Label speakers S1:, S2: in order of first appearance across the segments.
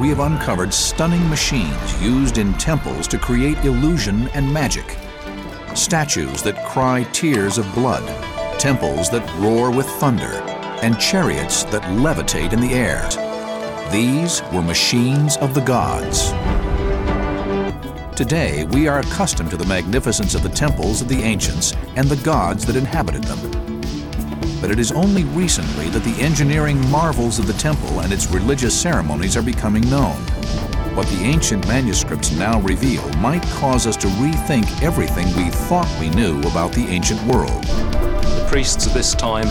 S1: we have uncovered stunning machines used in temples to create illusion and magic. Statues that cry tears of blood, temples that roar with thunder, and chariots that levitate in the air. These were machines of the gods. Today, we are accustomed to the magnificence of the temples of the ancients and the gods that inhabited them but it is only recently that the engineering marvels of the temple and its religious ceremonies are becoming known. What the ancient manuscripts now reveal might cause us to rethink everything we thought we knew about the ancient world.
S2: The priests of this time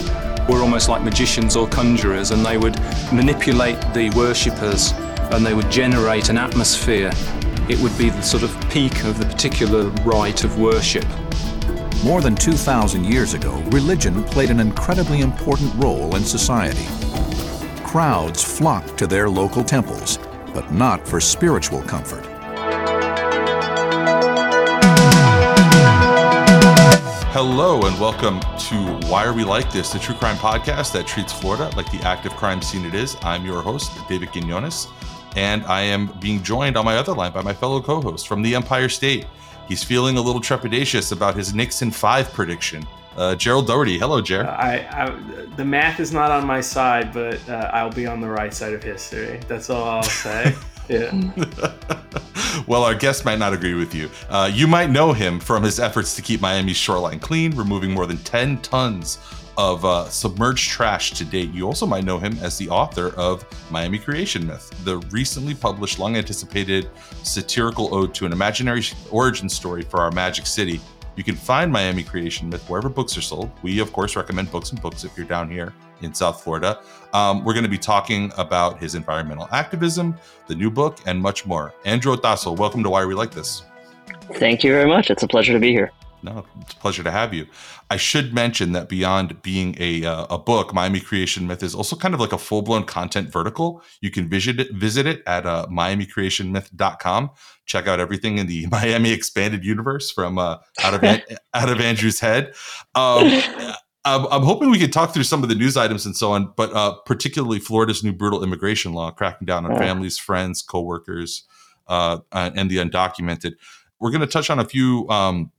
S2: were almost like magicians or conjurers, and they would manipulate the worshippers and they would generate an atmosphere. It would be the sort of peak of the particular rite of worship.
S1: More than 2,000 years ago, religion played an incredibly important role in society. Crowds flocked to their local temples, but not for spiritual comfort.
S3: Hello and welcome to Why Are We Like This, the true crime podcast that treats Florida like the active crime scene it is. I'm your host, David Quinones, and I am being joined on my other line by my fellow co host from the Empire State, He's feeling a little trepidatious about his Knicks in five prediction. Uh, Gerald Doherty. Hello, Jer.
S4: I, I, the math is not on my side, but uh, I'll be on the right side of history. That's all I'll say. yeah.
S3: well, our guest might not agree with you. Uh, you might know him from his efforts to keep Miami's shoreline clean, removing more than 10 tons of uh, submerged trash to date. You also might know him as the author of Miami Creation Myth, the recently published, long anticipated satirical ode to an imaginary origin story for our magic city. You can find Miami Creation Myth wherever books are sold. We, of course, recommend books and books if you're down here in South Florida. Um, we're going to be talking about his environmental activism, the new book, and much more. Andrew Otazo, welcome to Why We Like This.
S5: Thank you very much. It's a pleasure to be here.
S3: No, it's a pleasure to have you. I should mention that beyond being a uh, a book, Miami Creation Myth is also kind of like a full blown content vertical. You can visit it, visit it at uh, MiamiCreationMyth.com. Check out everything in the Miami expanded universe from uh, out of out of Andrew's head. Um, I'm, I'm, hoping we could talk through some of the news items and so on, but uh, particularly Florida's new brutal immigration law, cracking down on families, friends, coworkers, uh, and the undocumented. We're going to touch on a few. Um,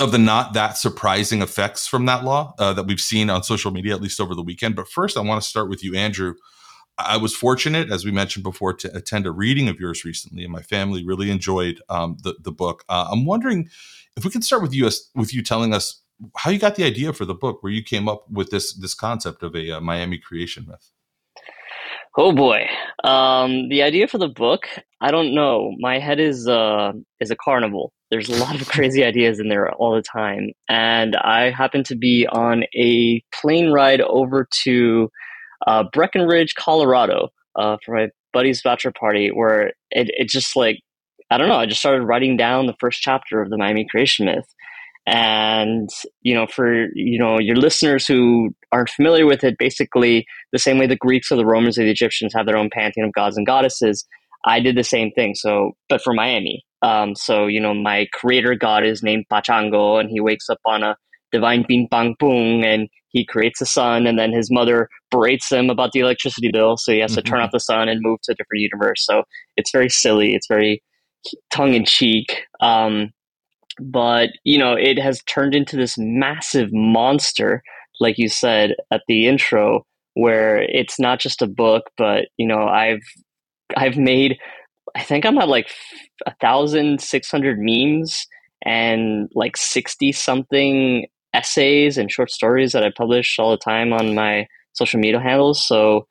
S3: of the not that surprising effects from that law uh, that we've seen on social media, at least over the weekend. But first, I want to start with you, Andrew. I was fortunate, as we mentioned before, to attend a reading of yours recently, and my family really enjoyed um, the the book. Uh, I'm wondering if we can start with you with you telling us how you got the idea for the book, where you came up with this this concept of a uh, Miami creation myth.
S5: Oh boy, um, the idea for the book, I don't know. My head is uh, is a carnival. There's a lot of crazy ideas in there all the time, and I happened to be on a plane ride over to uh, Breckenridge, Colorado, uh, for my buddy's bachelor party, where it it just like I don't know. I just started writing down the first chapter of the Miami Creation Myth, and you know for you know your listeners who aren't familiar with it basically the same way the greeks or the romans or the egyptians have their own pantheon of gods and goddesses i did the same thing so but for miami um, so you know my creator god is named pachango and he wakes up on a divine ping pong boom and he creates the sun and then his mother berates him about the electricity bill so he has mm-hmm. to turn mm-hmm. off the sun and move to a different universe so it's very silly it's very tongue-in-cheek um, but you know it has turned into this massive monster like you said at the intro where it's not just a book but you know i've i've made i think i'm at like a thousand six hundred memes and like 60 something essays and short stories that i publish all the time on my social media handles so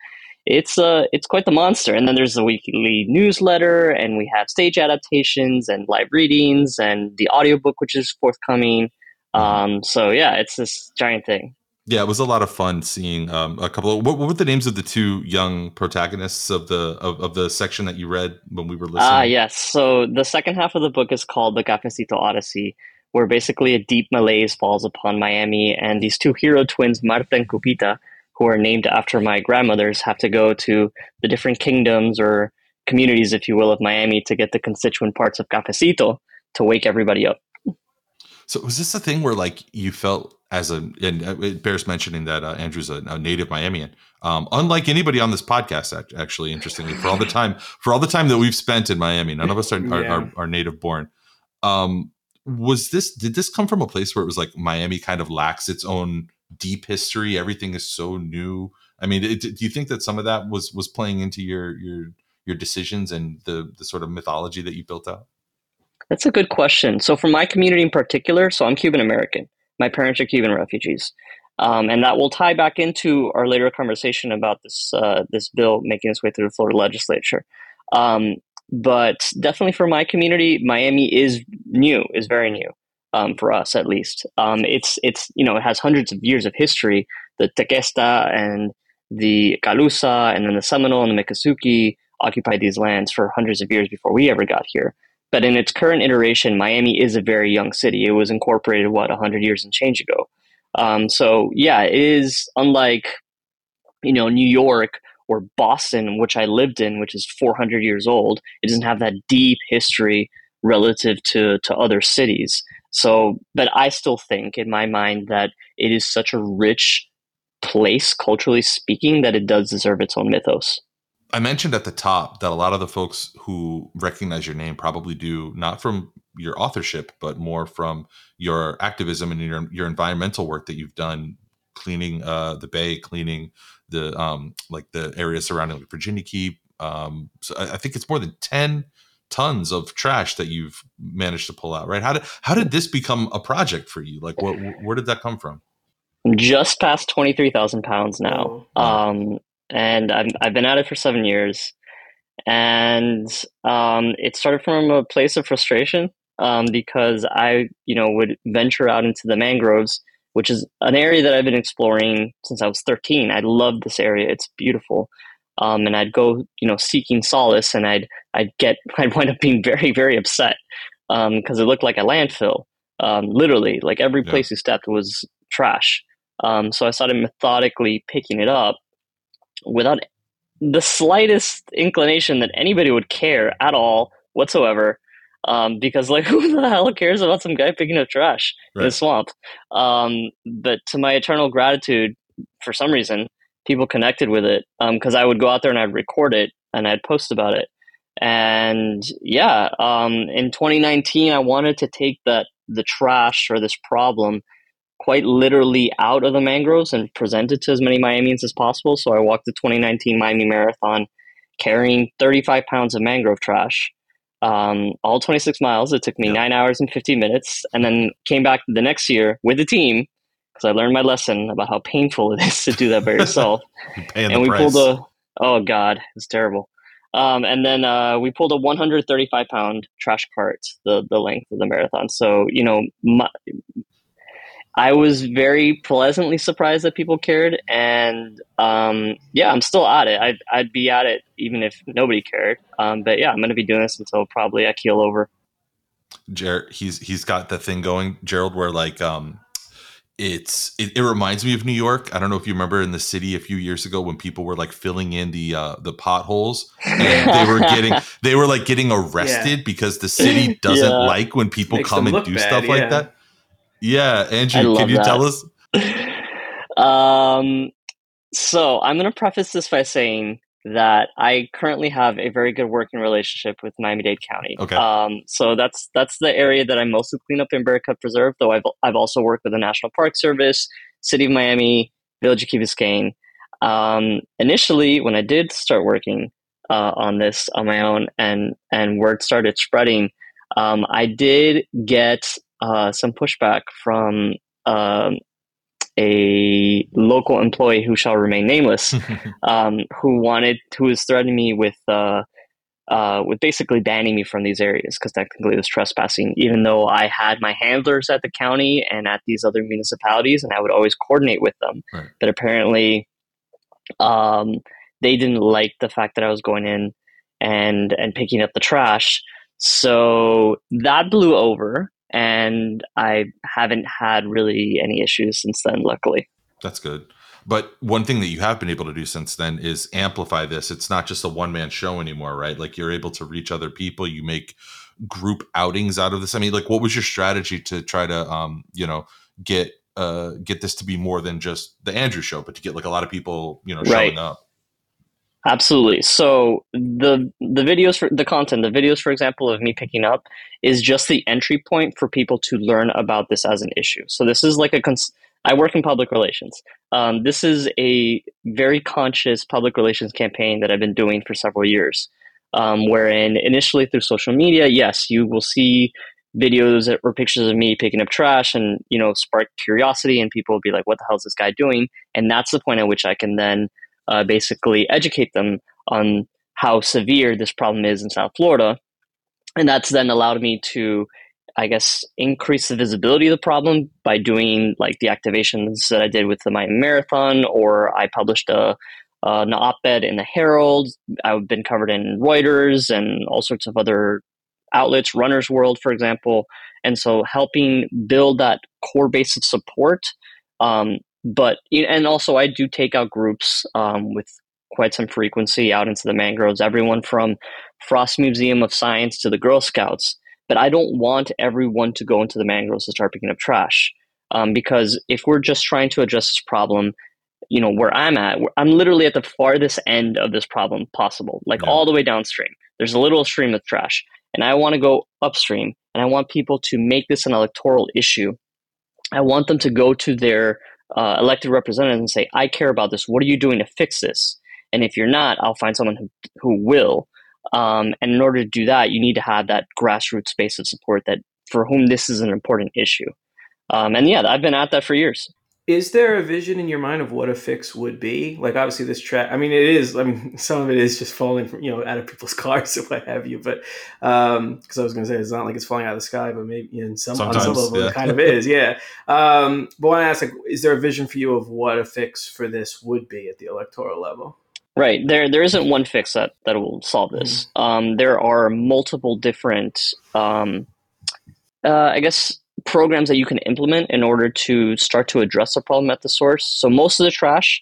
S5: it's uh it's quite the monster. And then there's the weekly newsletter, and we have stage adaptations and live readings, and the audiobook which is forthcoming. Mm-hmm. Um, so yeah, it's this giant thing.
S3: Yeah, it was a lot of fun seeing um, a couple of what, what, were the names of the two young protagonists of the of, of the section that you read when we were listening?
S5: Ah, uh, yes. So the second half of the book is called the Cafecito Odyssey, where basically a deep malaise falls upon Miami, and these two hero twins, Marta and Cupita, who are named after my grandmothers have to go to the different kingdoms or communities, if you will, of Miami to get the constituent parts of cafecito to wake everybody up.
S3: So was this a thing where like you felt as a and uh, it bears mentioning that uh, Andrew's a, a, native Miamian, um, unlike anybody on this podcast. Actually, interestingly, for all the time for all the time that we've spent in Miami, none of us are yeah. are, are, are, native born. Um, was this did this come from a place where it was like Miami kind of lacks its own deep history? Everything is so new. I mean, it, do you think that some of that was was playing into your your your decisions and the the sort of mythology that you built out?
S5: That's a good question. So, for my community in particular, so I'm Cuban American. My parents are Cuban refugees, um, and that will tie back into our later conversation about this uh, this bill making its way through the Florida legislature. Um, but definitely for my community, Miami is new, is very new um, for us at least. Um, it's it's you know it has hundreds of years of history. The Tequesta and the Calusa and then the Seminole and the Miccosukee occupied these lands for hundreds of years before we ever got here. But in its current iteration, Miami is a very young city. It was incorporated, what, 100 years and change ago. Um, so, yeah, it is unlike, you know, New York or Boston, which I lived in, which is 400 years old. It doesn't have that deep history relative to, to other cities. So, but I still think in my mind that it is such a rich place, culturally speaking, that it does deserve its own mythos.
S3: I mentioned at the top that a lot of the folks who recognize your name probably do not from your authorship, but more from your activism and your your environmental work that you've done, cleaning uh, the bay, cleaning the um, like the area surrounding Virginia Key. Um, so I, I think it's more than ten tons of trash that you've managed to pull out. Right? How did how did this become a project for you? Like, what where did that come from?
S5: just past 23,000 pounds now. Oh, um, and I've, I've been at it for seven years. And um, it started from a place of frustration um, because I, you know, would venture out into the mangroves, which is an area that I've been exploring since I was 13. I love this area; it's beautiful. Um, and I'd go, you know, seeking solace, and I'd I'd get I'd wind up being very very upset because um, it looked like a landfill. Um, literally, like every place yeah. you stepped was trash. Um, so I started methodically picking it up without the slightest inclination that anybody would care at all whatsoever. Um, because like who the hell cares about some guy picking up trash right. in a swamp? Um, but to my eternal gratitude, for some reason, people connected with it because um, I would go out there and I'd record it and I'd post about it. And yeah, um, in 2019, I wanted to take that the trash or this problem quite literally out of the mangroves and present it to as many Miamians as possible. So I walked the 2019 Miami Marathon carrying 35 pounds of mangrove trash, um, all 26 miles. It took me yep. nine hours and 50 minutes, and then came back the next year with the team I learned my lesson about how painful it is to do that by yourself. and we price. pulled a oh god, it's terrible. Um, and then uh, we pulled a 135 pound trash cart the the length of the marathon. So you know, my, I was very pleasantly surprised that people cared, and um, yeah, I'm still at it. I'd, I'd be at it even if nobody cared. Um, but yeah, I'm going to be doing this until probably I keel over.
S3: Jared, he's he's got the thing going, Gerald, where like um, it's it, it, reminds me of New York. I don't know if you remember in the city a few years ago when people were like filling in the uh, the potholes and they were getting they were like getting arrested yeah. because the city doesn't yeah. like when people come and do bad, stuff yeah. like that. Yeah, Andrew, can you that. tell us?
S5: um, so I'm going to preface this by saying that I currently have a very good working relationship with Miami-Dade County.
S3: Okay.
S5: Um, so that's that's the area that I mostly clean up in Bear Cut Preserve. Though I've I've also worked with the National Park Service, City of Miami, Village of Key Biscayne. Um, initially, when I did start working uh, on this on my own, and and word started spreading, um, I did get uh, some pushback from um, a local employee who shall remain nameless, um, who wanted, who was threatening me with, uh, uh, with basically banning me from these areas because technically it was trespassing. Even though I had my handlers at the county and at these other municipalities, and I would always coordinate with them, right. but apparently, um, they didn't like the fact that I was going in and and picking up the trash. So that blew over and I haven't had really any issues since then. Luckily,
S3: that's good. But one thing that you have been able to do since then is amplify this. It's not just a one man show anymore, right? Like you're able to reach other people. You make group outings out of this. I mean, like, what was your strategy to try to, um, you know, get uh get this to be more than just the Andrew show, but to get like a lot of people, you know, showing right. up?
S5: Absolutely. So the the videos for the content, the videos, for example, of me picking up is just the entry point for people to learn about this as an issue. So this is like a cons- I work in public relations. Um, this is a very conscious public relations campaign that I've been doing for several years. Um, wherein initially through social media, yes, you will see videos or pictures of me picking up trash and you know spark curiosity and people will be like what the hell is this guy doing and that's the point at which i can then uh, basically educate them on how severe this problem is in South Florida. And that's then allowed me to, I guess, increase the visibility of the problem by doing like the activations that I did with the Miami Marathon, or I published a, an op ed in the Herald. I've been covered in Reuters and all sorts of other outlets, Runner's World, for example. And so helping build that core base of support um, but and also I do take out groups um, with quite some frequency out into the mangroves. Everyone from Frost Museum of Science to the Girl Scouts. But I don't want everyone to go into the mangroves to start picking up trash um, because if we're just trying to address this problem, you know where I'm at, I'm literally at the farthest end of this problem possible, like yeah. all the way downstream. There's a little stream of trash, and I want to go upstream, and I want people to make this an electoral issue. I want them to go to their uh, elected representatives and say, I care about this. What are you doing to fix this? And if you're not, I'll find someone who, who will. Um, and in order to do that, you need to have that grassroots base of support that for whom this is an important issue. Um, and yeah, I've been at that for years
S4: is there a vision in your mind of what a fix would be like obviously this track i mean it is i mean some of it is just falling from you know out of people's cars or what have you but um because i was going to say it's not like it's falling out of the sky but maybe in some on some level yeah. it kind of is yeah um but when i ask like is there a vision for you of what a fix for this would be at the electoral level
S5: right there there isn't one fix that that will solve this mm-hmm. um there are multiple different um uh, i guess programs that you can implement in order to start to address the problem at the source. So most of the trash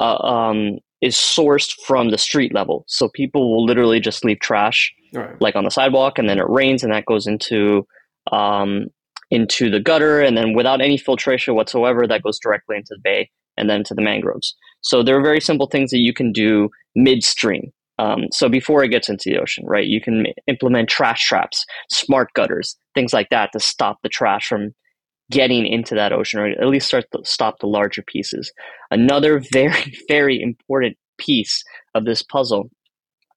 S5: uh, um, is sourced from the street level. So people will literally just leave trash right. like on the sidewalk, and then it rains, and that goes into um, into the gutter, and then without any filtration whatsoever, that goes directly into the bay and then to the mangroves. So there are very simple things that you can do midstream. Um, so before it gets into the ocean, right, you can implement trash traps, smart gutters, things like that to stop the trash from getting into that ocean or at least start to stop the larger pieces. Another very, very important piece of this puzzle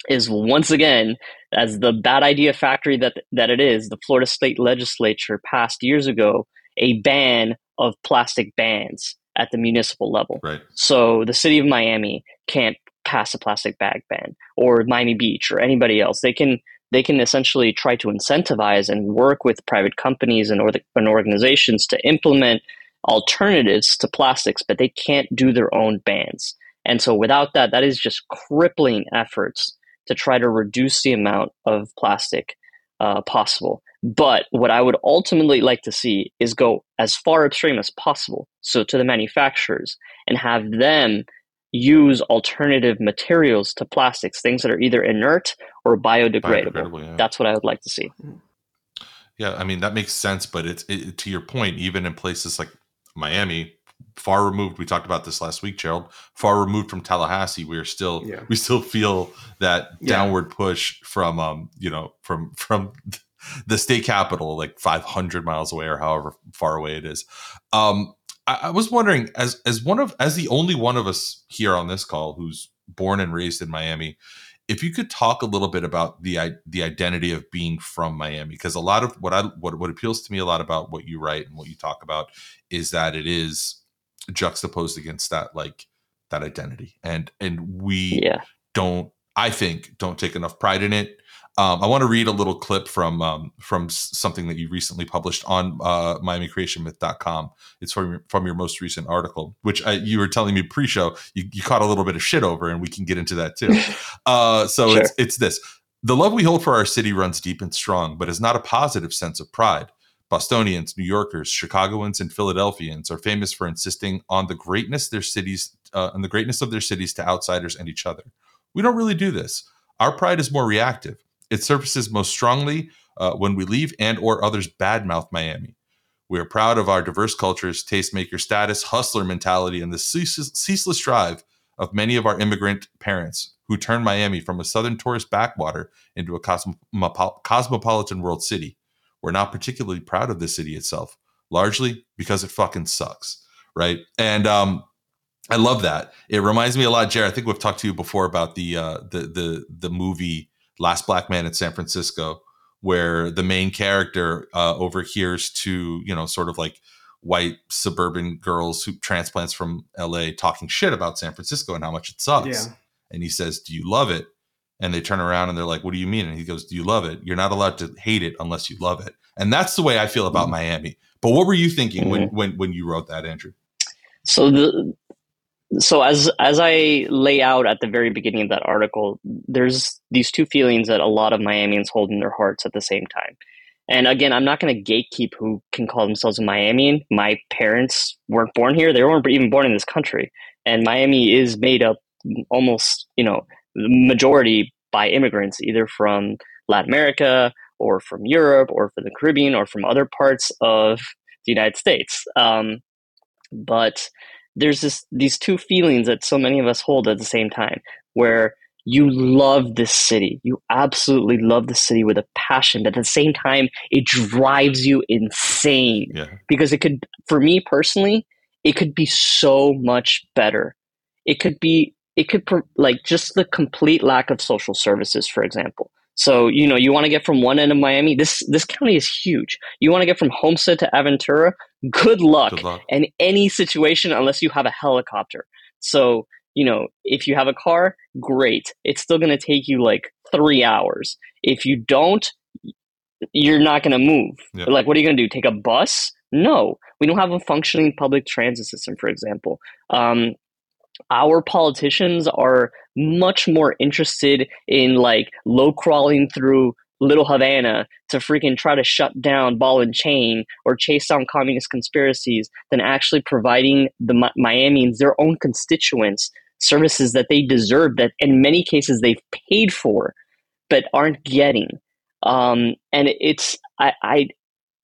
S5: is once again, as the bad idea factory that, that it is, the Florida state legislature passed years ago a ban of plastic bans at the municipal level.
S3: Right.
S5: So the city of Miami can't pass a plastic bag ban or Miami Beach or anybody else. They can they can essentially try to incentivize and work with private companies and, or the, and organizations to implement alternatives to plastics, but they can't do their own bans. And so without that, that is just crippling efforts to try to reduce the amount of plastic uh, possible. But what I would ultimately like to see is go as far upstream as possible, so to the manufacturers, and have them use alternative materials to plastics, things that are either inert or biodegradable. biodegradable yeah. That's what I would like to see.
S3: Yeah, I mean that makes sense, but it's it, to your point. Even in places like Miami, far removed. We talked about this last week, Gerald. Far removed from Tallahassee, we are still yeah. we still feel that yeah. downward push from um you know from from the state capital, like 500 miles away or however far away it is. Um, I, I was wondering, as as one of as the only one of us here on this call who's born and raised in Miami, if you could talk a little bit about the the identity of being from Miami, because a lot of what I what what appeals to me a lot about what you write and what you talk about is that it is juxtaposed against that like that identity, and and we
S5: yeah.
S3: don't I think don't take enough pride in it. Um, I want to read a little clip from um, from something that you recently published on uh, MiamiCreationMyth.com. It's from your, from your most recent article, which I, you were telling me pre-show you, you, caught a little bit of shit over, and we can get into that too. Uh, so sure. it's it's this: the love we hold for our city runs deep and strong, but is not a positive sense of pride. Bostonians, New Yorkers, Chicagoans, and Philadelphians are famous for insisting on the greatness their cities uh, on the greatness of their cities to outsiders and each other. We don't really do this. Our pride is more reactive. It surfaces most strongly uh, when we leave and or others badmouth Miami. We are proud of our diverse cultures, tastemaker status, hustler mentality, and the ceaseless, drive of many of our immigrant parents who turned Miami from a southern tourist backwater into a cosmopol- cosmopolitan world city. We're not particularly proud of the city itself, largely because it fucking sucks, right? And um, I love that. It reminds me a lot, Jared. I think we've talked to you before about the uh, the the the movie Last Black Man in San Francisco, where the main character uh, overhears two, you know sort of like white suburban girls who transplants from LA talking shit about San Francisco and how much it sucks. Yeah. And he says, "Do you love it?" And they turn around and they're like, "What do you mean?" And he goes, "Do you love it? You're not allowed to hate it unless you love it." And that's the way I feel about mm-hmm. Miami. But what were you thinking mm-hmm. when when when you wrote that, Andrew?
S5: So the so as as I lay out at the very beginning of that article, there's these two feelings that a lot of Miamians hold in their hearts at the same time. And again, I'm not going to gatekeep who can call themselves a Miamian. My parents weren't born here; they weren't even born in this country. And Miami is made up almost, you know, majority by immigrants, either from Latin America or from Europe or from the Caribbean or from other parts of the United States. Um, but there's this these two feelings that so many of us hold at the same time where you love this city. You absolutely love the city with a passion but at the same time it drives you insane. Yeah. because it could for me personally it could be so much better. It could be it could like just the complete lack of social services for example so, you know, you want to get from one end of Miami, this this county is huge. You want to get from Homestead to Aventura, good luck. Good luck. And any situation unless you have a helicopter. So, you know, if you have a car, great. It's still going to take you like 3 hours. If you don't, you're not going to move. Yep. Like what are you going to do? Take a bus? No. We don't have a functioning public transit system, for example. Um, our politicians are much more interested in like low crawling through little Havana to freaking try to shut down ball and chain or chase down communist conspiracies than actually providing the Miamians their own constituents services that they deserve that in many cases they've paid for but aren't getting. Um, and it's I, I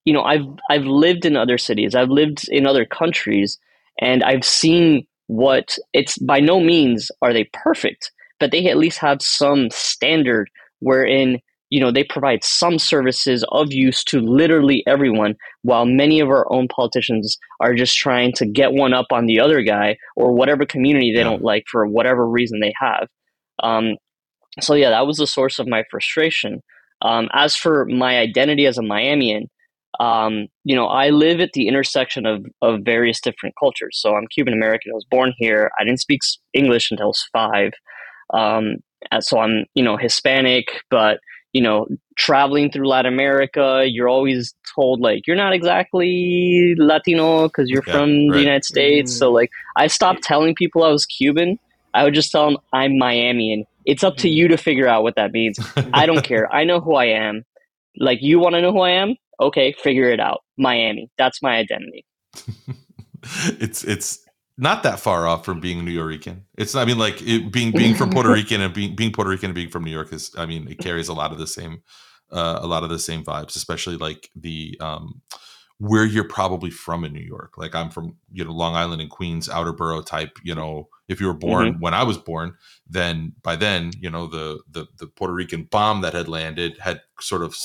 S5: you know I've I've lived in other cities I've lived in other countries and I've seen what it's by no means are they perfect, but they at least have some standard wherein you know they provide some services of use to literally everyone while many of our own politicians are just trying to get one up on the other guy or whatever community they yeah. don't like for whatever reason they have um, so yeah that was the source of my frustration um, as for my identity as a miamian um, you know, I live at the intersection of, of various different cultures. So I'm Cuban American. I was born here. I didn't speak English until I was five. Um, so I'm, you know, Hispanic, but, you know, traveling through Latin America, you're always told, like, you're not exactly Latino because you're yeah, from right. the United States. Mm. So, like, I stopped telling people I was Cuban. I would just tell them I'm Miamian. It's up to mm. you to figure out what that means. I don't care. I know who I am. Like, you want to know who I am? Okay, figure it out. Miami. That's my identity.
S3: it's it's not that far off from being New Yorican. It's I mean like it, being being from Puerto Rican and being being Puerto Rican and being from New York is I mean it carries a lot of the same uh, a lot of the same vibes, especially like the um where you're probably from in New York. Like I'm from, you know, Long Island and Queens, outer borough type, you know, if you were born mm-hmm. when I was born, then by then, you know, the, the the Puerto Rican bomb that had landed had sort of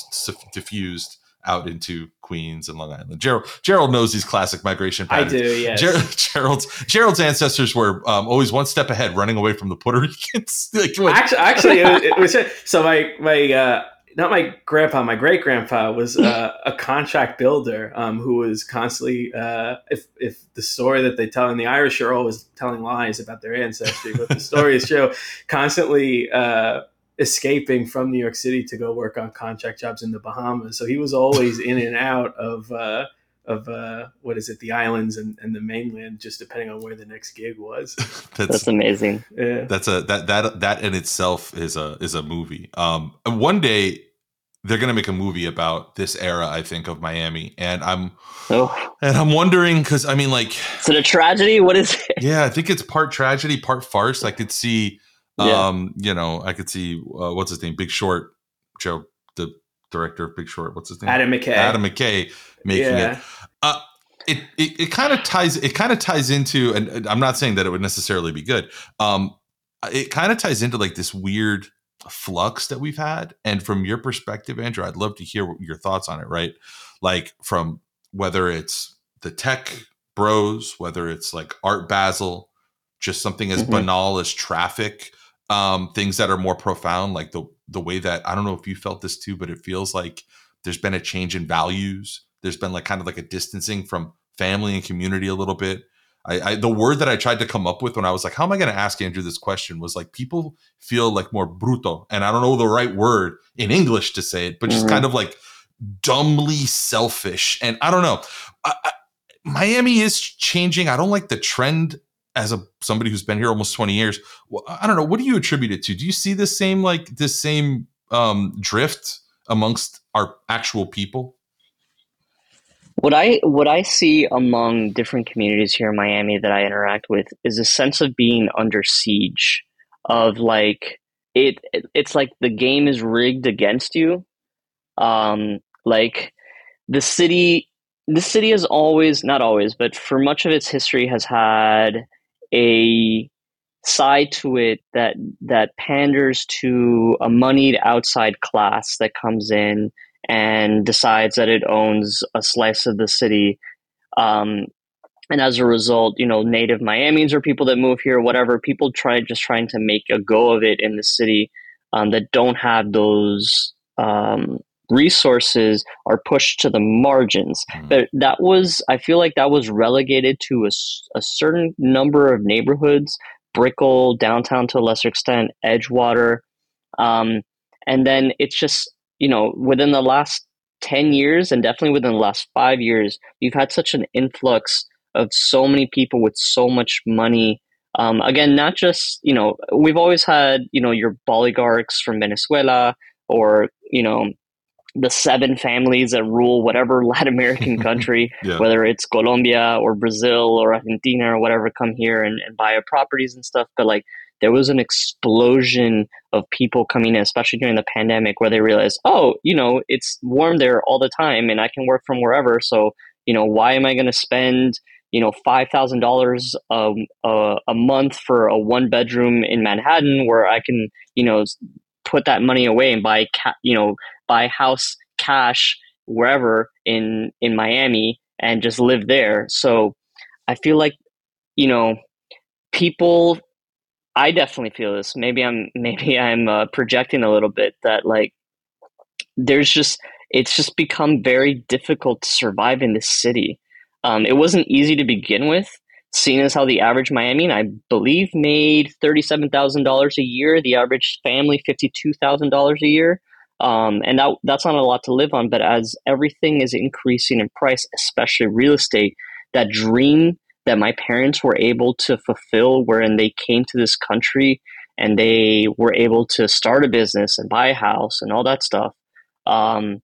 S3: diffused out into Queens and Long Island. Gerald Gerald knows these classic migration patterns.
S4: I do, yes.
S3: Ger- Gerald's Gerald's ancestors were um, always one step ahead, running away from the Puerto Ricans.
S4: like, actually, actually, it was, it was, so my my uh, not my grandpa, my great grandpa was uh, a contract builder um, who was constantly, uh, if if the story that they tell and the Irish are always telling lies about their ancestry, but the story is true, constantly uh, escaping from New York City to go work on contract jobs in the Bahamas. So he was always in and out of uh, of uh, what is it, the islands and, and the mainland, just depending on where the next gig was.
S5: that's, that's, amazing.
S3: Yeah. That's a that that that in itself is a is a movie. Um, one day they're going to make a movie about this era, I think, of Miami, and I'm
S5: Oh,
S3: and I'm wondering because I mean, like,
S5: is it a tragedy? What is it?
S3: yeah, I think it's part tragedy, part farce. I could see,
S5: Yeah.
S3: um, you know, I could see uh, what's his name, Big Short, Joe, the director of Big Short. What's his name?
S4: Adam McKay.
S3: Adam McKay making it.
S4: Uh,
S3: It it, it kind of ties. It kind of ties into, and I'm not saying that it would necessarily be good. Um, it kind of ties into like this weird flux that we've had. And from your perspective, Andrew, I'd love to hear your thoughts on it. Right, like from whether it's the tech bros, whether it's like Art Basel, just something as
S5: Mhm.
S3: banal as traffic, um, things that are more profound, like the the way that I don't know if you felt this too, but it feels like there's been a change in values. There's been like kind of like a distancing from family and community a little bit. I, I the word that I tried to come up with when I was like, how am I going to ask Andrew this question was like people feel like more bruto, and I don't know the right word in English to say it, but just
S5: Mhm.
S3: kind of like dumbly selfish. And I don't know. I, I, Miami is changing. I don't like the trend as a somebody who's been here almost 20 years. I don't know. What do you attribute it to? Do you see the same like this same um, drift amongst our actual people?
S5: What I what I see among different communities here in Miami that I interact with is a sense of being under siege of like it it's like the game is rigged against you. Um like the city the city has always not always, but for much of its history has had a side to it that that panders to a moneyed outside class that comes in and decides that it owns a slice of the city. Um, and as a result, you know, native Miamians or people that move here, whatever, people try just trying to make a go of it in the city um, that don't have those um, resources are pushed to the margins.
S3: Mhm.
S5: But that was, I feel like that was relegated to a, a certain number of neighborhoods, Brickell, downtown to a lesser extent, Edgewater. Um, and then it's just, you know, within the last 10 years and definitely within the last five years, you've had such an influx of so many people with so much money. Um, again, not just, you know, we've always had, you know, your oligarchs from Venezuela or, you know, the seven families that rule whatever Latin American country,
S3: Yeah.
S5: whether it's Colombia or Brazil or Argentina or whatever, come here and, and buy properties and stuff. But like, there was an explosion of people coming in, especially during the pandemic, where they realized, oh, you know, it's warm there all the time and I can work from wherever. So, you know, why am I going to spend, you know, $5,000 um, a, a month for a one bedroom in Manhattan where I can, you know, put that money away and buy, ca- you know, buy house cash wherever in, in Miami and just live there. So I feel like, you know, people I definitely feel this. Maybe I'm maybe I'm uh, projecting a little bit that like there's just it's just become very difficult to survive in this city. Um, it wasn't easy to begin with, seeing as how the average Miamian, I believe, made thirty-seven thousand dollars a year. The average family fifty-two thousand dollars a year, um, and that that's not a lot to live on. But as everything is increasing in price, especially real estate, that dream that my parents were able to fulfill wherein they came to this country and they were able to start a business and buy a house and all that stuff um,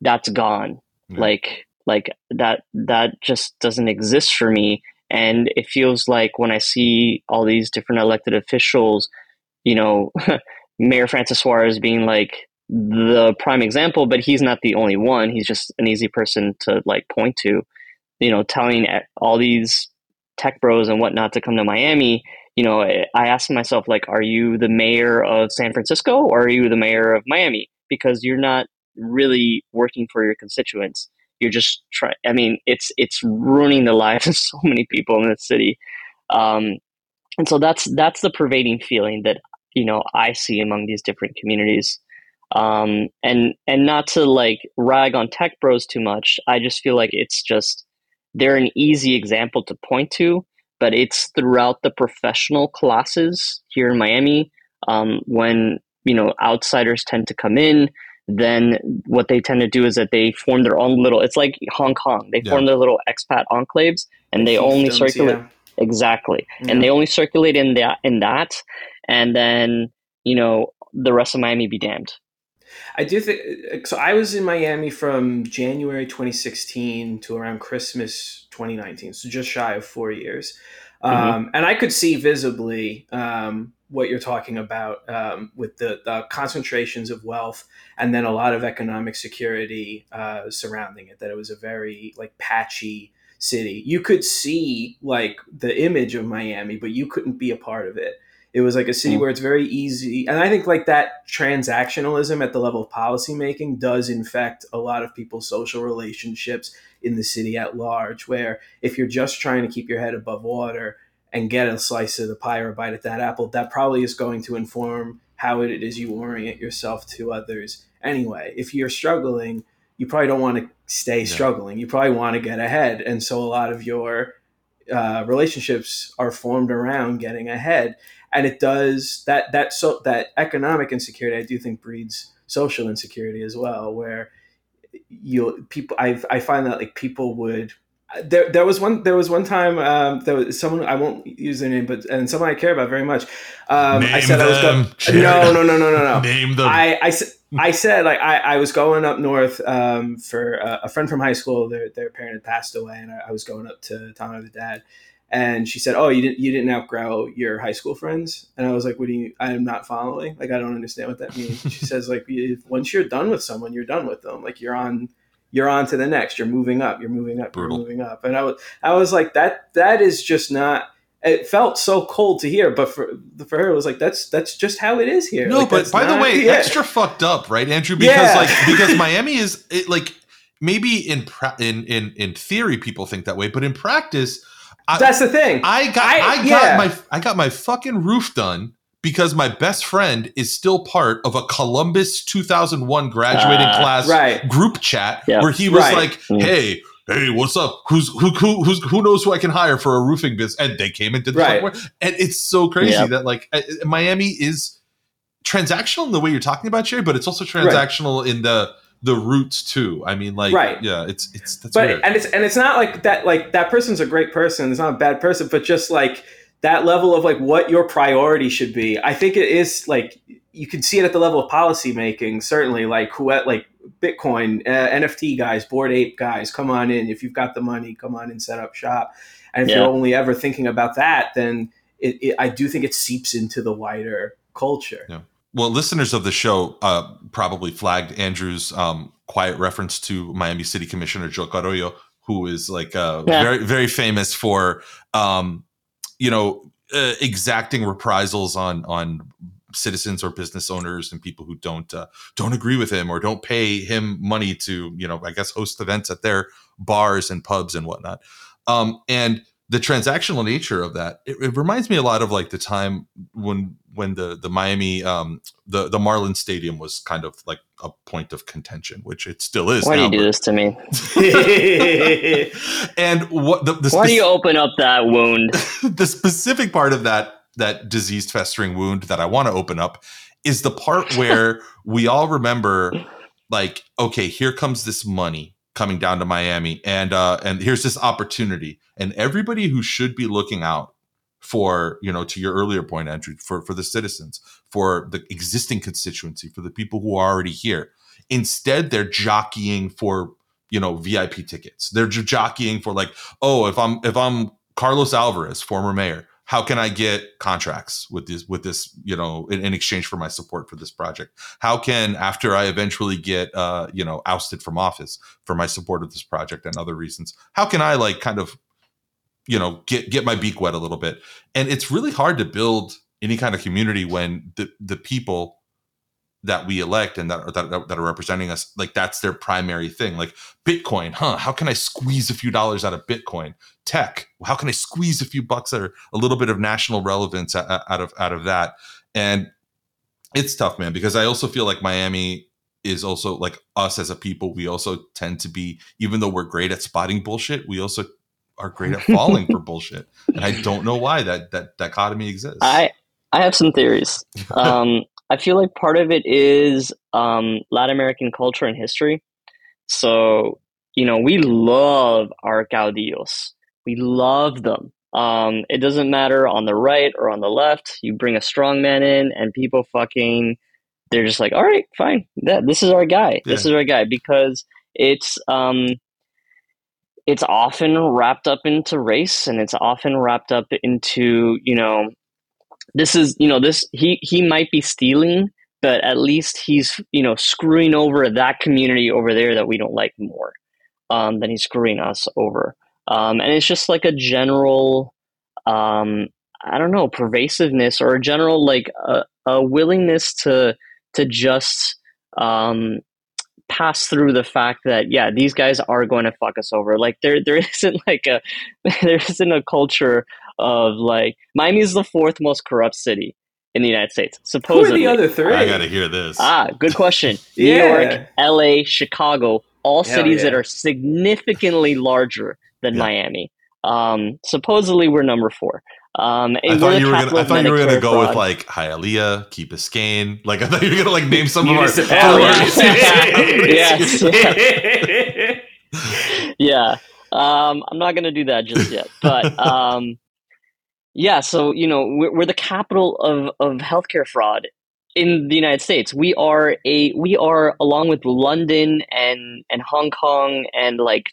S5: that's gone
S3: Yeah.
S5: like like that that just doesn't exist for me and it feels like when i see all these different elected officials you know mayor francis suarez being like the prime example but he's not the only one he's just an easy person to like point to you know telling all these tech bros and whatnot to come to Miami, you know, I asked myself, like, are you the mayor of San Francisco or are you the mayor of Miami? Because you're not really working for your constituents. You're just trying. I mean, it's it's ruining the lives of so many people in this city, um, and so that's that's the pervading feeling that you know I see among these different communities. Um, and and not to like rag on tech bros too much. I just feel like it's just they're an easy example to point to, but it's throughout the professional classes here in Miami. Um, when you know outsiders tend to come in, then what they tend to do is that they form their own little. It's like Hong Kong. They
S3: Yeah.
S5: form their little expat enclaves, and they only
S4: Fiefdoms,
S5: circulate
S4: yeah.
S5: exactly,
S4: Yeah.
S5: and they only circulate in that in that, and then you know the rest of Miami be damned.
S4: I do think so. I was in Miami from January 2016 to around Christmas 2019, so just shy of four years. Mm-hmm. Um, and I could see visibly um, what you're talking about um, with the, the, concentrations of wealth and then a lot of economic security uh, surrounding it. That it was a very like patchy city. You could see like the image of Miami, but you couldn't be a part of it. It was like a city mm. where it's very easy, and I think like that transactionalism at the level of policymaking does infect a lot of people's social relationships in the city at large. Where if you're just trying to keep your head above water and get a slice of the pie or a bite at that apple, that probably is going to inform how it is you orient yourself to others. Anyway, if you're struggling, you probably don't want to stay struggling. You probably want to get ahead, and so a lot of your uh, relationships are formed around getting ahead. And it does that that so that economic insecurity i do think breeds social insecurity as well where you people i i find that like people would there, there was one there was one time um, there was someone I won't use their name but and someone I care about very much um, I said them, I was going no no no no no no.
S3: Name them.
S4: I, I, I said like I, I was going up north um, for a, a, friend from high school their, their parent had passed away and I, I was going up to town with the dad and she said, "Oh, you didn't you didn't outgrow your high school friends." And I was like, "What do you? I am not following. Like, I don't understand what that means." she says, "Like, once you're done with someone, you're done with them. Like, you're on." You're on to the next. You're moving up. You're moving up. Brutal. You're moving up. And I was, I was like, that. That is just not it felt so cold to hear, but for for her, it was like that's that's just how it is here.
S3: No,
S4: like,
S3: but by not, the way, yeah. extra fucked up, right, Andrew? Because yeah. like because Miami is it, like maybe in pra- in in in theory people think that way, but in practice,
S4: I, That's the thing.
S3: I got I, I got yeah. my I got my fucking roof done because my best friend is still part of a Columbus 2001 graduating uh, class
S4: right.
S3: group chat yeah. where he was right. like, mm. "Hey, what's up? Who's who, who who's who knows who I can hire for a roofing business?" And they came and did the right. work. And it's so crazy that like Miami is transactional in the way you're talking about, Sherry, but it's also transactional right. in the the roots too. I mean, like, right. yeah, it's it's that's
S4: but
S3: weird.
S4: and it's and it's not like that. Like that person's a great person. It's not a bad person, but just like that level of like what your priority should be. I think it is like you can see it at the level of policy making. Certainly, like who like Bitcoin, uh, NFT guys, Bored Ape guys, come on in. If you've got the money, come on and set up shop. And if yeah. you're only ever thinking about that, then it, it, I do think it seeps into the wider culture.
S3: Yeah well, listeners of the show uh, probably flagged Andrew's um, quiet reference to Miami City Commissioner Joe Carollo, who is like uh, yeah. very very famous for um, you know uh, exacting reprisals on on citizens or business owners and people who don't uh, don't agree with him or don't pay him money to you know I guess host events at their bars and pubs and whatnot. Um, and the transactional nature of that it, it, reminds me a lot of like the time when when the the Miami um the the Marlins Stadium was kind of like a point of contention, which it still is.
S5: Why now, do you do this to me?
S3: and what the, the
S5: why do you open up that wound?
S3: the specific part of that that diseased festering wound that I want to open up is the part where we all remember like okay here comes this money coming down to Miami, and uh, and here's this opportunity, and everybody who should be looking out for you know to your earlier point, Andrew, for for the citizens, for the existing constituency, for the people who are already here. Instead, they're jockeying for you know VIP tickets. They're jockeying for like, oh, if I'm if I'm Carlos Alvarez, former mayor, how can I get contracts with this with this you know in, in, exchange for my support for this project? How can after I eventually get uh, you know ousted from office for my support of this project and other reasons? How can I like kind of you know get get my beak wet a little bit? And it's really hard to build any kind of community when the the people that we elect and that, that that are representing us like that's their primary thing. Like bitcoin huh? How can i squeeze a few dollars out of bitcoin? Tech how can i squeeze a few bucks or a little bit of national relevance out of out of that? And it's tough man because i also feel like miami is also like us as a people we also tend to be even though we're great at spotting bullshit we also are great at falling for bullshit. And i don't know why that that dichotomy exists.
S5: I i have some theories. Um I feel like part of it is um, Latin American culture and history. So, you know, we love our caudillos. We love them. Um, it doesn't matter on the right or on the left. You bring a strong man in, and people fucking they're just like, all right, fine, that, this is our guy. This is our guy because it's um, it's often wrapped up into race and it's often wrapped up into you know, this is you know this he he might be stealing, but at least he's you know screwing over that community over there that we don't like more um, than he's screwing us over. Um, and it's just like a general um, I don't know, pervasiveness or a general like a, a willingness to to just um, pass through the fact that yeah, these guys are going to fuck us over. Like there there isn't like a there isn't a culture of like Miami is the fourth most corrupt city in the United States.
S4: Who are
S5: Supposedly,
S4: the other three?
S3: I got to hear this.
S5: Ah, good question. New York, LA, Chicago, all
S4: Hell
S5: cities that are significantly larger than
S3: Yeah.
S5: Miami. Um, supposedly we're number four. Um,
S3: I thought you were gonna. I thought you were gonna
S5: Medicare
S3: go with like Hialeah, Key Biscayne. Like I thought you were gonna like name some of our.
S4: Municipalities.
S5: Yes. yeah. Um, I'm not going to do that just yet, but um, yeah. So you know, we're, we're the capital of of healthcare fraud in the United States. We are a we are along with London and and Hong Kong and like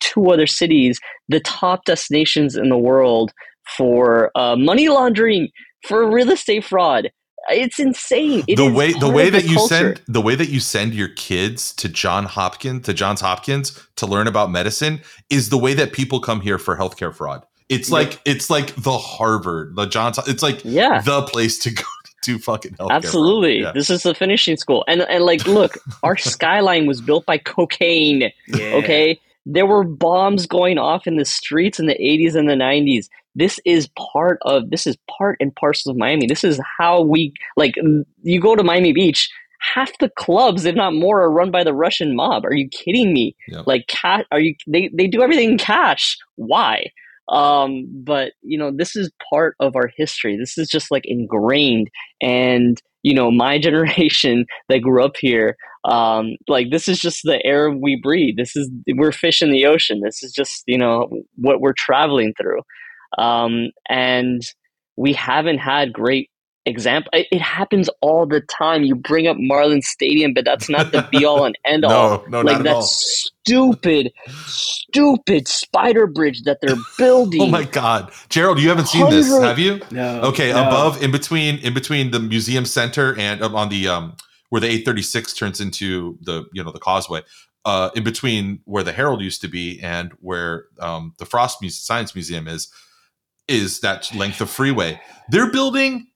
S5: two other cities, the top destinations in the world for uh, money laundering for real estate fraud. It's insane. It
S3: the way the way that you
S5: culture.
S3: send the way that you send your kids to John Hopkins to Johns Hopkins to learn about medicine is the way that people come here for healthcare fraud. It's
S4: Yeah.
S3: like it's like the Harvard, the Johns. It's like
S5: Yeah.
S3: the place to go to fucking healthcare.
S5: Absolutely.
S3: Yeah.
S5: This is the finishing school. And and like look, our skyline was built by cocaine,
S4: Yeah.
S5: okay? There were bombs going off in the streets in the 80s and the 90s. This is part of this is part and parcel of Miami. This is how we like you go to Miami Beach, half the clubs, if not more, are run by the Russian mob. Are you kidding me?
S3: Yep.
S5: Like cat are you they they do everything in cash. Why? Um, but you know, this is part of our history. This is just like ingrained. And you know my generation that grew up here um like this is just the air we breathe. This is we're fish in the ocean. This is just you know what we're traveling through. Um and we haven't had great example it, it happens all the time you bring up marlin stadium but that's not the be all and end all
S3: No, no,
S5: like
S3: not at
S5: that
S3: all.
S5: stupid stupid spider bridge that they're building
S3: Oh my god, Gerald, you haven't seen this, have you?
S4: No.
S3: Okay,
S4: no.
S3: above, in between, in between the museum center and um, on the um where the 836 turns into the you know the causeway, uh, in between where the Herald used to be and where um the Frost Muse- Science Museum is, is that length of freeway. They're building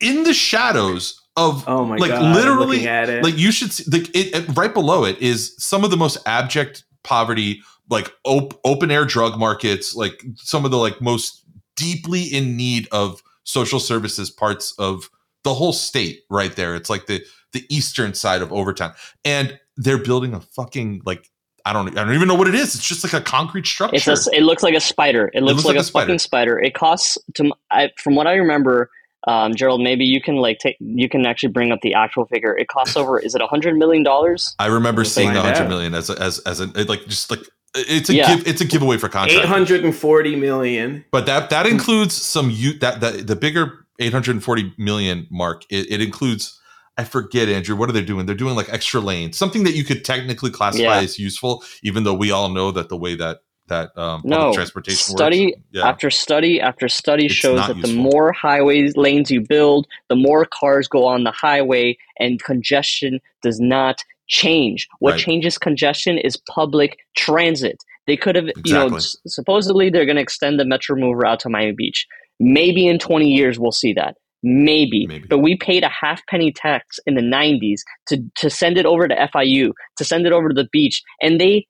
S3: in the shadows of
S4: Oh my
S3: like
S4: god! I'm
S3: literally
S4: at it.
S3: like you should see like it, it- right below it is some of the most abject poverty like op- open air drug markets like some of the like most deeply in need of social services parts of the whole state right there it's like the the eastern side of overtown and they're building a fucking like i don't i don't even know what it is it's just like a concrete structure
S5: It's a, it looks like a spider. It looks,
S3: looks
S5: like,
S3: like
S5: a,
S3: a spider.
S5: fucking spider. It costs to I, from what I remember, um, Gerald. Maybe you can like take you can actually bring up the actual figure. It costs over. Is it a hundred million dollars?
S3: i remember
S5: We'll
S3: seeing the
S4: find
S3: 100
S4: out.
S3: million as a, as as a like just like it's a
S5: Yeah.
S3: give it's a giveaway for contract
S4: eight hundred and forty million.
S3: But that that includes some you that that the bigger 840 million mark. It, it includes I forget Andrew. What are they doing? They're doing like extra lanes, something that you could technically classify
S5: Yeah.
S3: as useful, even though we all know that the way that that um, public
S5: No.
S3: transportation
S5: Study
S3: works. Yeah,
S5: after study after study
S3: It's
S5: shows that the more highway lanes you build, the more cars go on the highway, and congestion does not change. What
S3: Right.
S5: changes congestion is public transit. They could have, you know, s- supposedly they're going to extend the Metro Mover out to Miami Beach. Maybe in 20 years we'll see that. Maybe.
S3: Maybe.
S5: But we paid a half penny tax in the 90s to, to send it over to FIU, to send it over to the beach. And they,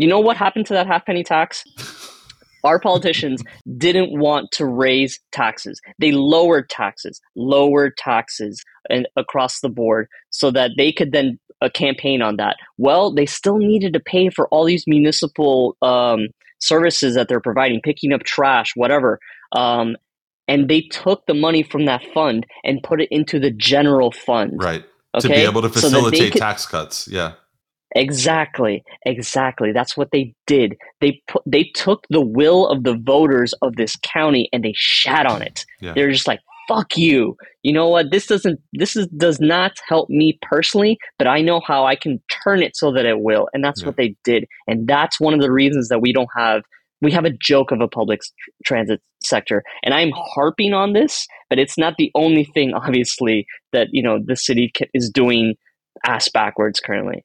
S5: you know what happened to that halfpenny tax? Our politicians didn't want to raise taxes. They lowered taxes, lowered taxes and across the board so that they could then uh, campaign on that. Well, they still needed to pay for all these municipal um, services that they're providing, picking up trash, whatever. Um, and they took the money from that fund and put it into the general fund.
S3: right.
S5: Okay?
S3: To be able to
S5: So
S3: facilitate
S5: could-
S3: tax cuts. Yeah,
S5: Exactly, exactly. That's what they did. They put they took the will of the voters of this county and they shat on it.
S3: Yeah.
S5: They're just like, fuck you. You know what? This doesn't this is does not help me personally, but I know how I can turn it so that it will. And that's
S3: Yeah.
S5: what they did. And that's one of the reasons that we don't have we have a joke of a public transit sector. And I'm harping on this, but it's not the only thing obviously that, you know, the city is doing ass backwards currently.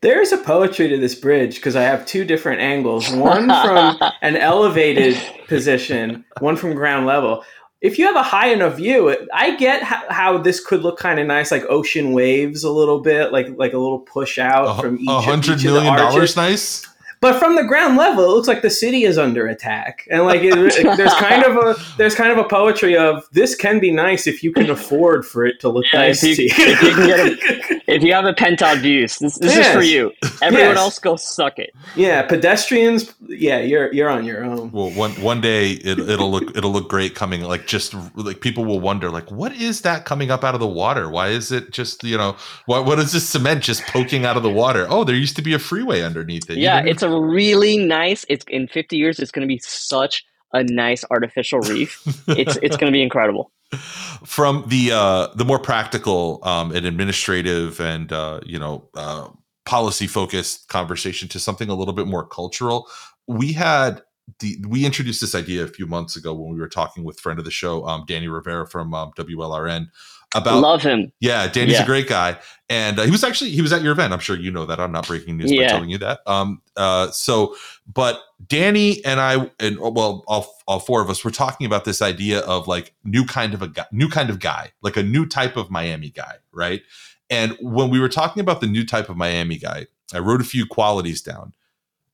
S4: There is a poetry to this bridge because I have two different angles. One from an elevated position, one from ground level. If you have a high enough view, I get how, how this could look kind of nice, like ocean waves, a little bit, like like a little push out
S3: A
S4: from each,
S3: a
S4: of-
S3: hundred
S4: each of the
S3: dollars, nice.
S4: But from the ground level, it looks like the city is under attack, and like it, it- there's kind of a there's kind of a poetry of this can be nice if you can afford for it to look
S5: Yeah,
S4: nice
S5: if
S4: to
S5: you-
S4: you.
S5: if you can get If you have a penthouse views, this, this is for you. Everyone
S4: Yes.
S5: else go suck it.
S4: yeah, pedestrians. Yeah, you're you're on your own.
S3: Well, one one day it, it'll look it'll look great coming. Like just like people will wonder, like what is that coming up out of the water? Why is it just you know what what is this cement just poking out of the water? Oh, there used to be a freeway underneath it.
S5: Yeah, it's a really nice. It's in 50 years. It's going to be such a nice artificial reef. It's it's going to be incredible.
S3: from the uh the more practical um and administrative and uh you know uh policy focused conversation to something a little bit more cultural we had the we introduced this idea a few months ago when we were talking with friend of the show um danny rivera from um, wlrn about
S5: Love him.
S3: yeah, Danny's
S5: Yeah.
S3: a great guy, and uh, he was actually he was at your event. I'm sure you know that. I'm not breaking news by telling you that. Um, uh, so, but Danny and I, and well, all all four of us were talking about this idea of like new kind of a guy, new kind of guy, like a new type of Miami guy, right? And when we were talking about the new type of Miami guy, I wrote a few qualities down,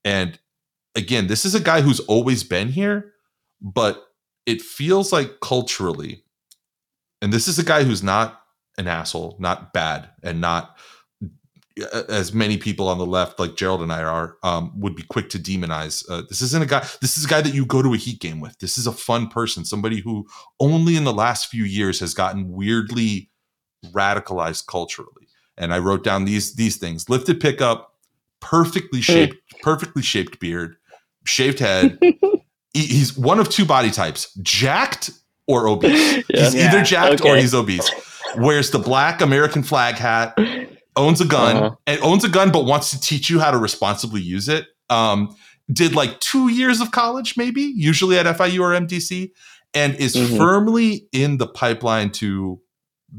S3: and again, this is a guy who's always been here, but it feels like culturally and this is a guy who's not an asshole, not bad, and not uh, as many people on the left, like Gerald and I are, um, would be quick to demonize. Uh, this isn't a guy. This is a guy that you go to a Heat game with. This is a fun person, somebody who only in the last few years has gotten weirdly radicalized culturally. And I wrote down these these things: lifted pickup, perfectly shaped, perfectly shaped beard, shaved head. He- he's one of two body types: jacked or obese.
S5: Yeah.
S3: He's
S4: Yeah.
S3: either jacked or he's obese. Wears the black American flag hat, owns a gun,
S5: Uh-huh.
S3: and owns a gun, but wants to teach you how to responsibly use it. Um, did like two years of college, maybe, usually at FIU or MDC, and is
S5: Mhm.
S3: firmly in the pipeline to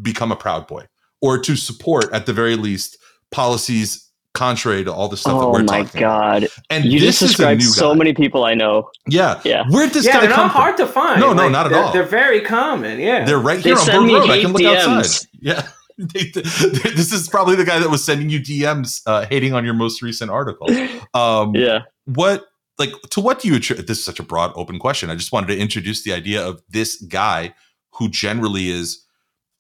S3: become a Proud Boy or to support, at the very least, policies contrary to all the stuff that
S5: Oh
S3: we're
S5: my
S3: talking about.
S5: god!
S3: And
S5: You
S3: this
S5: just
S3: is a
S5: described
S3: new
S5: so
S3: guy.
S5: many people I know.
S3: Yeah.
S5: Yeah.
S3: Where'd this
S4: yeah,
S3: guy
S4: they're
S3: come
S4: not
S3: from?
S4: hard to find.
S3: No, no,
S4: Like,
S3: not at
S4: they're,
S3: all.
S4: They're very common. Yeah,
S3: They're right
S5: They
S3: here on
S5: send
S3: Bird Road. I can look
S5: DMs.
S3: outside. Yeah. They- they- this is probably the guy that was sending you DMs uh, hating on your most recent article. Um,
S5: Yeah.
S3: What, like, to what do you attribute? This is such a broad, open question. I just wanted to introduce the idea of this guy who generally is.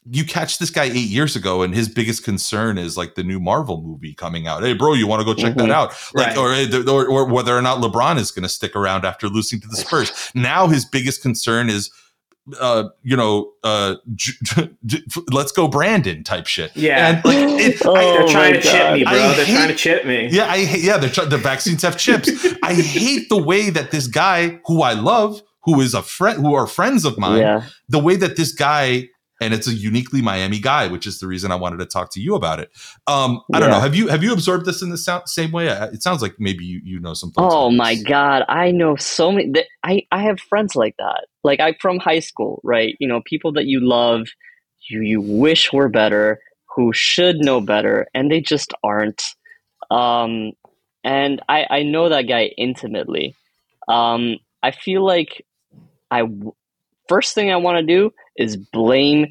S3: You catch this guy eight years ago, and his biggest concern is like the new Marvel movie coming out. Hey, bro, you want to go check
S5: Mhm.
S3: that out? Like,
S4: Right.
S3: or, eh, or or whether or not LeBron is going to stick around after losing to the Spurs. Now, his biggest concern is uh, you know, uh, j- j- j- let's go Brandon type shit.
S4: Yeah.
S3: and like, it,
S5: Oh
S3: I,
S4: they're trying to chip me, bro.
S3: I
S4: they're
S3: hate-
S4: trying to chip me.
S3: yeah, I hate, yeah, they're try- the vaccines have chips. I hate the way that this guy, who I love, who is a friend, who are friends of mine,
S5: Yeah.
S3: the way that this guy, and it's a uniquely Miami guy, which is the reason I wanted to talk to you about it. Um, I don't know. Have you have you absorbed this in the same way? It sounds like maybe you you know some.
S5: Oh my
S3: this.
S5: god, I know so many. That I I have friends like that. Like I from high school, right? You know, people that you love, you you wish were better, who should know better, and they just aren't. Um, and I I know that guy intimately. Um, I feel like I w- first thing I want to do is blame